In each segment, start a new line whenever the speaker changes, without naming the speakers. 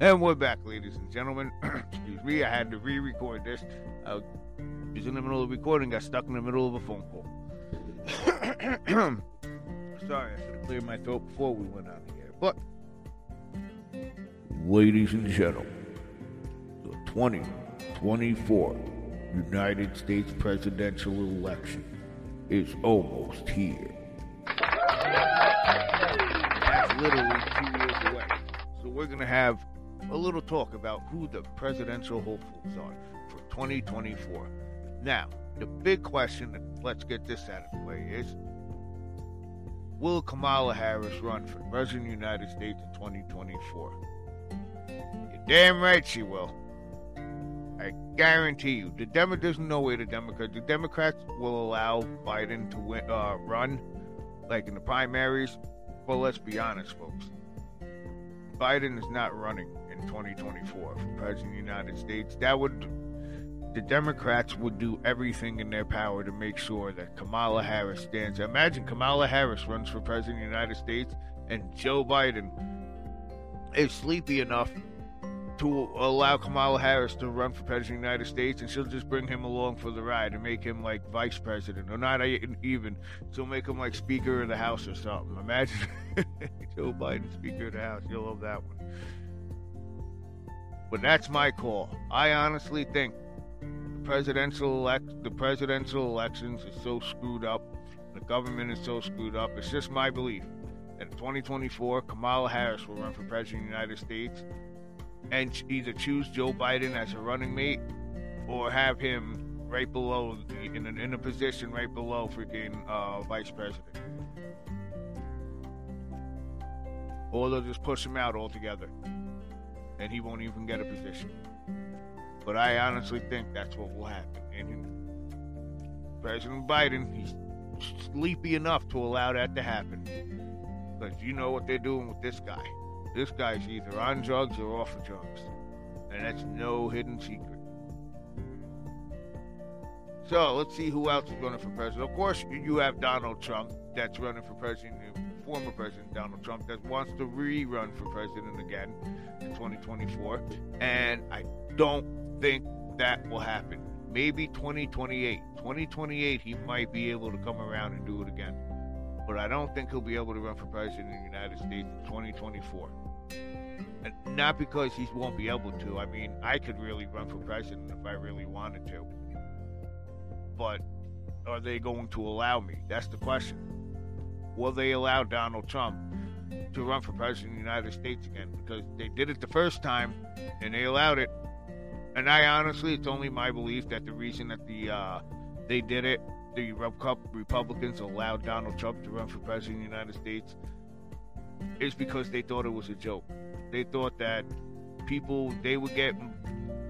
And we're back, ladies and gentlemen. Excuse me, I had to re record this. I was in the middle of recording, got stuck in the middle of a phone call. Sorry, I should have cleared my throat before we went on here. But, ladies and gentlemen, the 2024 United States presidential election is almost here. That's literally two years away. So we're going to have a little talk about who the presidential hopefuls are for 2024. Now, the big question, and let's get this out of the way, is Will Kamala Harris run for President of the United States in 2024? You're damn right she will. I guarantee you. The Demo there's no way the Democrats the Democrats will allow Biden to win, uh, run like in the primaries. But let's be honest, folks. Biden is not running in 2024 for president of the United States. That would the Democrats would do everything in their power to make sure that Kamala Harris stands. Imagine Kamala Harris runs for president of the United States and Joe Biden is sleepy enough to allow Kamala Harris to run for president of the United States, and she'll just bring him along for the ride and make him like vice president, or not even. She'll make him like Speaker of the House or something. Imagine Joe Biden Speaker of the House. You'll love that one. But that's my call. I honestly think the presidential elect the presidential elections is so screwed up. The government is so screwed up. It's just my belief that in 2024, Kamala Harris will run for president of the United States and either choose Joe Biden as a running mate or have him right below in a, in a position right below freaking uh, vice president. Or they'll just push him out altogether and he won't even get a position. But I honestly think that's what will happen. And President Biden, he's sleepy enough to allow that to happen. Because you know what they're doing with this guy. This guy's either on drugs or off of drugs. And that's no hidden secret. So let's see who else is running for president. Of course, you have Donald Trump that's running for president, former President Donald Trump that wants to rerun for president again in 2024. And I don't think that will happen. Maybe 2028. 2028, he might be able to come around and do it again but I don't think he'll be able to run for president in the United States in 2024. And not because he won't be able to. I mean, I could really run for president if I really wanted to. But are they going to allow me? That's the question. Will they allow Donald Trump to run for president of the United States again? Because they did it the first time and they allowed it. And I honestly, it's only my belief that the reason that the uh, they did it the Republicans allowed Donald Trump to run for president of the United States is because they thought it was a joke. They thought that people they would get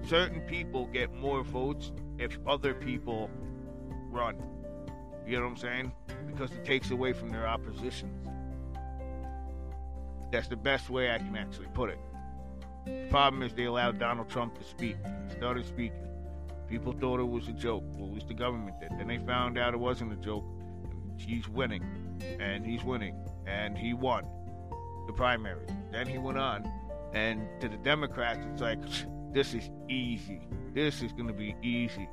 certain people get more votes if other people run. You know what I'm saying? Because it takes away from their oppositions. That's the best way I can actually put it. The problem is they allowed Donald Trump to speak. He started speaking. People thought it was a joke. Well, at least the government did. Then they found out it wasn't a joke. He's winning, and he's winning, and he won the primary. Then he went on, and to the Democrats, it's like, this is easy. This is going to be easy.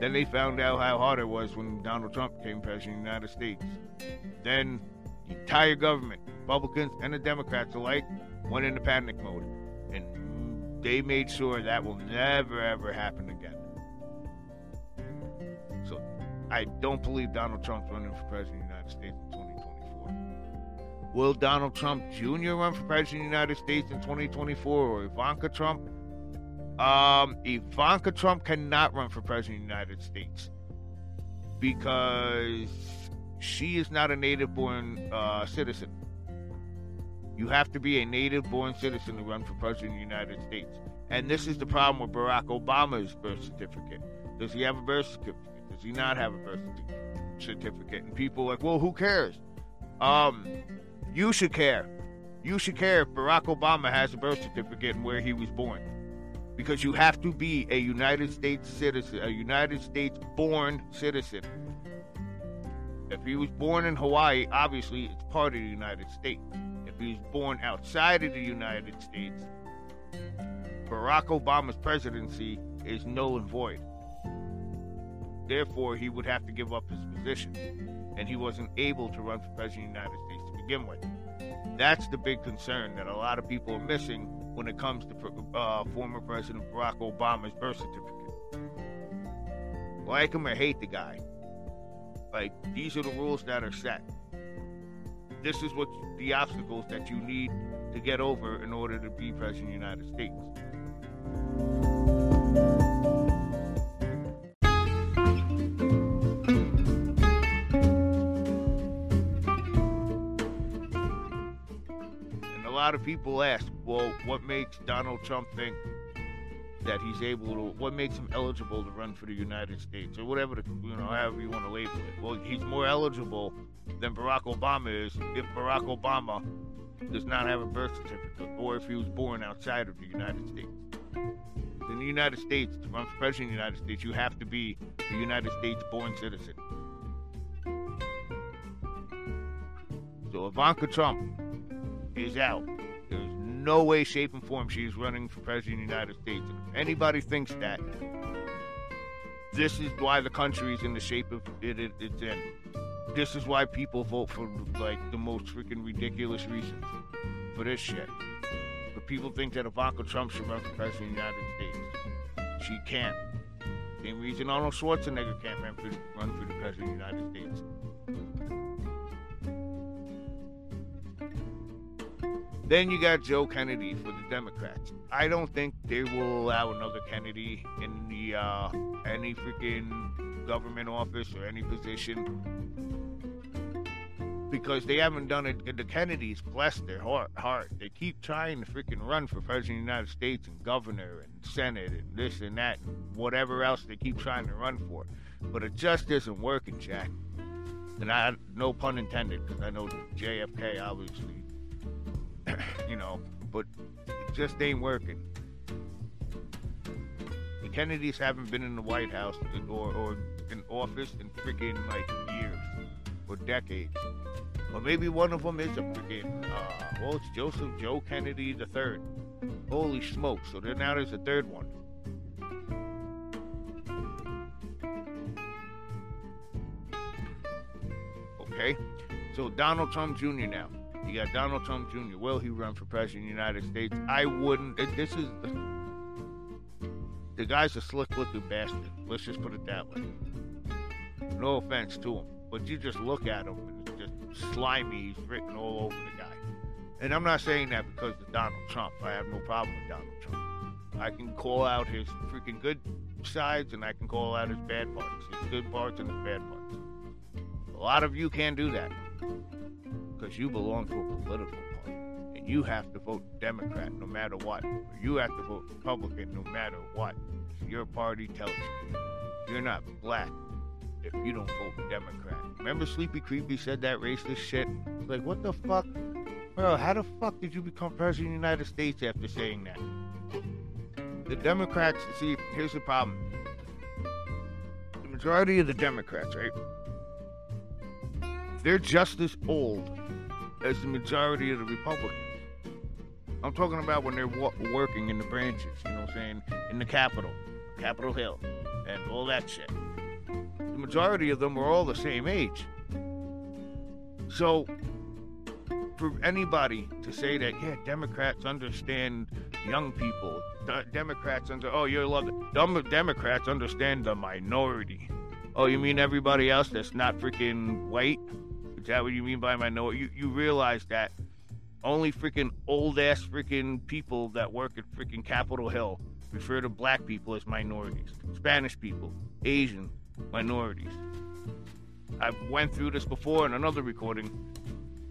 Then they found out how hard it was when Donald Trump became president of the United States. Then the entire government, Republicans and the Democrats alike, went into panic mode. And they made sure that will never ever happen again. So I don't believe Donald Trump's running for president of the United States in 2024. Will Donald Trump Jr. run for president of the United States in 2024 or Ivanka Trump? Um, Ivanka Trump cannot run for president of the United States because she is not a native born uh, citizen. You have to be a native born citizen to run for president of the United States. And this is the problem with Barack Obama's birth certificate. Does he have a birth certificate? Does he not have a birth certificate? And people are like, well, who cares? Um, you should care. You should care if Barack Obama has a birth certificate and where he was born. Because you have to be a United States citizen, a United States born citizen. If he was born in Hawaii, obviously it's part of the United States If he was born outside of the United States, Barack Obama's presidency is null and void. Therefore, he would have to give up his position, and he wasn't able to run for president of the United States begin with. That's the big concern that a lot of people are missing when it comes to uh, former President Barack Obama's birth certificate. Like him or hate the guy, like these are the rules that are set. This is what the obstacles that you need to get over in order to be president of the United States. Lot of people ask, well, what makes Donald Trump think that he's able to, what makes him eligible to run for the United States or whatever, the, you know, however you want to label it. Well, he's more eligible than Barack Obama is if Barack Obama does not have a birth certificate or if he was born outside of the United States. In the United States, to run for president of the United States, you have to be a United States born citizen. So Ivanka Trump is out. There's no way, shape, and form she's running for president of the United States. If anybody thinks that, this is why the country is in the shape of it, it it's in. This is why people vote for like the most freaking ridiculous reasons for this shit. But people think that Ivanka Trump should run for president of the United States. She can't. Same reason Arnold Schwarzenegger can't run for, run for the president of the United States. Then you got Joe Kennedy for the Democrats. I don't think they will allow another Kennedy in the uh, any freaking government office or any position because they haven't done it. The Kennedys, bless their heart, heart, they keep trying to freaking run for president of the United States and governor and senate and this and that and whatever else they keep trying to run for, but it just isn't working, Jack. And I, no pun intended, because I know JFK obviously you know, but it just ain't working. The Kennedys haven't been in the White House or, or in office in freaking like years or decades. Or maybe one of them is a freaking, uh, well, it's Joseph Joe Kennedy the third. Holy smokes! So there now there's a third one. Okay, so Donald Trump Jr. now. You got Donald Trump Jr. Will he run for president of the United States? I wouldn't. This is the guy's a slick-looking bastard. Let's just put it that way. No offense to him, but you just look at him and it's just slimy. He's written all over the guy. And I'm not saying that because of Donald Trump. I have no problem with Donald Trump. I can call out his freaking good sides and I can call out his bad parts, his good parts and his bad parts. A lot of you can't do that because you belong to a political party and you have to vote Democrat no matter what. Or you have to vote Republican no matter what. Your party tells you. You're not black if you don't vote Democrat. Remember Sleepy Creepy said that racist shit? It's Like, what the fuck? Bro, how the fuck did you become president of the United States after saying that? The Democrats, see, here's the problem. The majority of the Democrats, right? They're just as old as the majority of the Republicans. I'm talking about when they're wa- working in the branches, you know what I'm saying? In the Capitol, Capitol Hill, and all that shit. The majority of them are all the same age. So, for anybody to say that, yeah, Democrats understand young people, D- Democrats under, oh, you're loved. Dumb Democrats understand the minority. Oh, you mean everybody else that's not freaking white? Is that what you mean by minority? You, you realize that only freaking old ass freaking people that work at freaking Capitol Hill refer to black people as minorities, Spanish people, Asian minorities. I went through this before in another recording.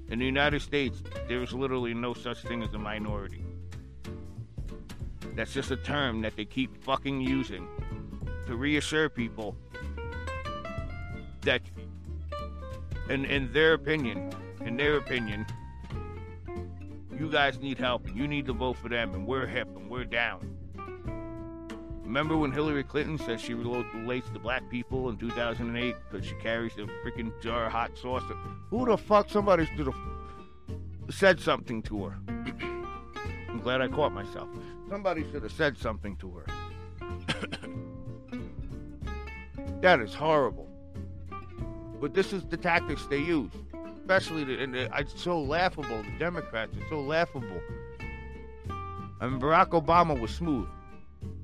In the United States, there is literally no such thing as a minority. That's just a term that they keep fucking using to reassure people that in in their opinion, in their opinion, you guys need help and you need to vote for them and we're hip and we're down. Remember when Hillary Clinton said she relates to black people in 2008 because she carries a freaking jar of hot sauce? Who the fuck? Somebody to the said something to her. I'm glad I caught myself. Somebody should have said something to her. that is horrible. But this is the tactics they use, especially the, and uh, it's so laughable. The Democrats are so laughable. I mean, Barack Obama was smooth.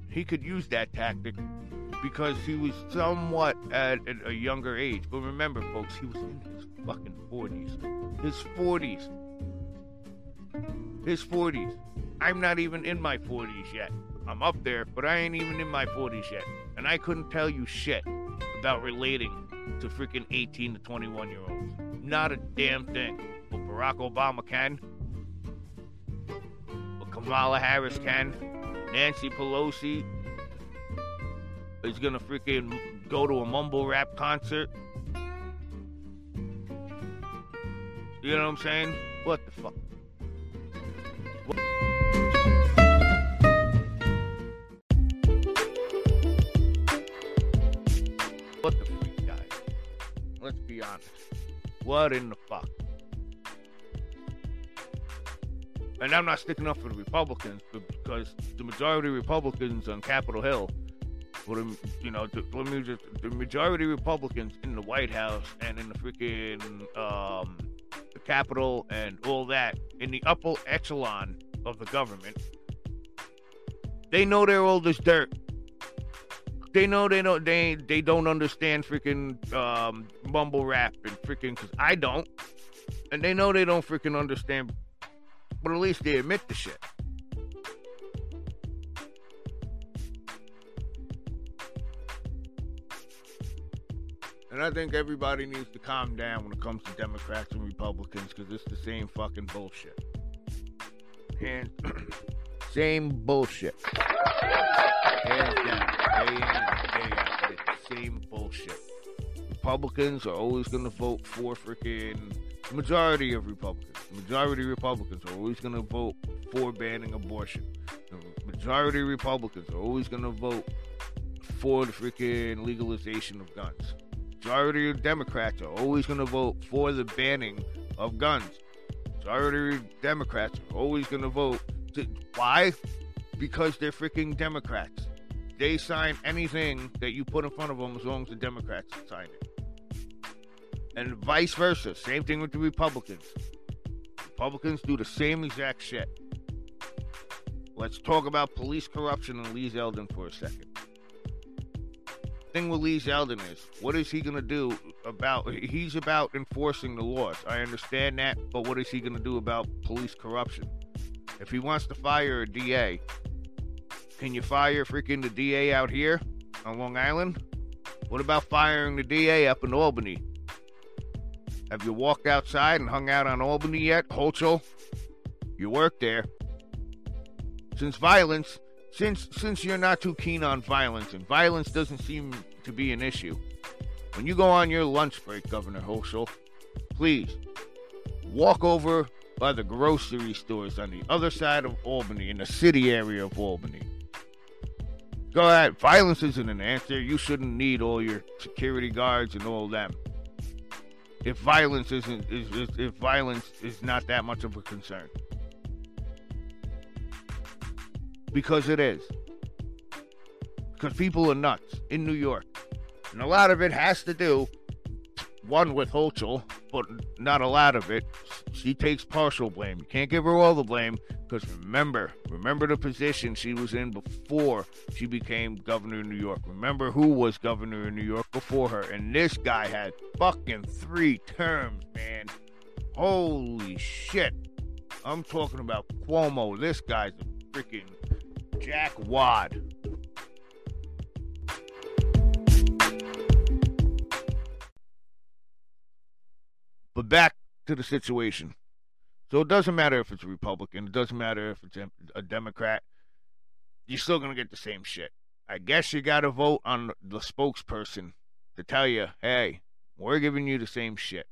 He could use that tactic because he was somewhat at a younger age. But remember, folks, he was in his fucking 40s. His 40s. His 40s. I'm not even in my 40s yet. I'm up there, but I ain't even in my 40s yet. And I couldn't tell you shit about relating to freaking 18 to 21 year olds. Not a damn thing. But Barack Obama can. But Kamala Harris can. Nancy Pelosi is gonna freaking go to a mumble rap concert. You know what I'm saying? What the fuck? What in the fuck? And I'm not sticking up for the Republicans because the majority of Republicans on Capitol Hill, well, you know, the, let me just, the majority of Republicans in the White House and in the freaking um, the Capitol and all that in the upper echelon of the government, they know they're old as dirt they know they don't they they don't understand freaking um, mumble rap and freaking because I don't, and they know they don't freaking understand, but at least they admit the shit. And I think everybody needs to calm down when it comes to Democrats and Republicans because it's the same fucking bullshit. And same bullshit. Hands down. Day in and day out. The same bullshit. Republicans are always going to vote for freaking majority of Republicans. Majority of Republicans are always going to vote for banning abortion. The majority of Republicans are always going to vote for the freaking legalization of guns. Majority of Democrats are always going to vote for the banning of guns. Majority of Democrats are always going to vote. To, why? Because they're freaking Democrats they sign anything that you put in front of them as long as the Democrats sign it. And vice versa. Same thing with the Republicans. Republicans do the same exact shit. Let's talk about police corruption and Lee Zeldin for a second. Thing with Lee Zeldin is, what is he going to do about? He's about enforcing the laws. I understand that, but what is he going to do about police corruption? If he wants to fire a DA, can you fire freaking the DA out here on Long Island? What about firing the DA up in Albany? Have you walked outside and hung out on Albany yet, Hochul? You work there. Since violence, since since you're not too keen on violence, and violence doesn't seem to be an issue, when you go on your lunch break, Governor Hochul, please walk over by the grocery stores on the other side of Albany, in the city area of Albany. Go ahead. Violence isn't an answer. You shouldn't need all your security guards and all them. If violence isn't is, is if violence is not that much of a concern. Because it is. Because people are nuts in New York. And a lot of it has to do one with Hochul, but not a lot of it. She takes partial blame. You can't give her all the blame because remember, remember the position she was in before she became governor of New York. Remember who was governor of New York before her. And this guy had fucking three terms, man. Holy shit. I'm talking about Cuomo. This guy's a freaking jackwad. But back to the situation. So it doesn't matter if it's a Republican, it doesn't matter if it's a Democrat. You're still going to get the same shit. I guess you got to vote on the spokesperson to tell you, hey, we're giving you the same shit.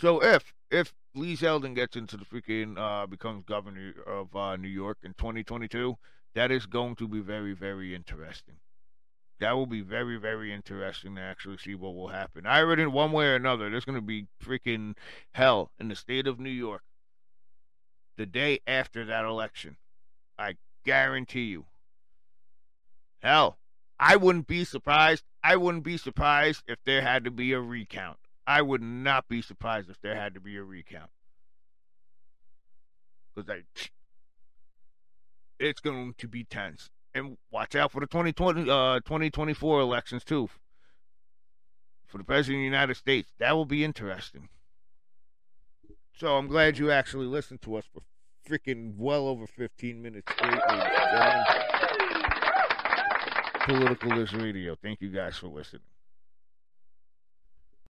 So if if Lee Zeldin gets into the freaking uh, becomes governor of uh, New York in 2022, that is going to be very very interesting. That will be very, very interesting to actually see what will happen. I already, one way or another, there's going to be freaking hell in the state of New York the day after that election. I guarantee you. Hell, I wouldn't be surprised. I wouldn't be surprised if there had to be a recount. I would not be surprised if there had to be a recount. Because I, it's going to be tense. And watch out for the 2020, uh, 2024 elections, too. For the President of the United States. That will be interesting. So I'm glad you actually listened to us for freaking well over 15 minutes straight. Political List Radio. Thank you guys for listening.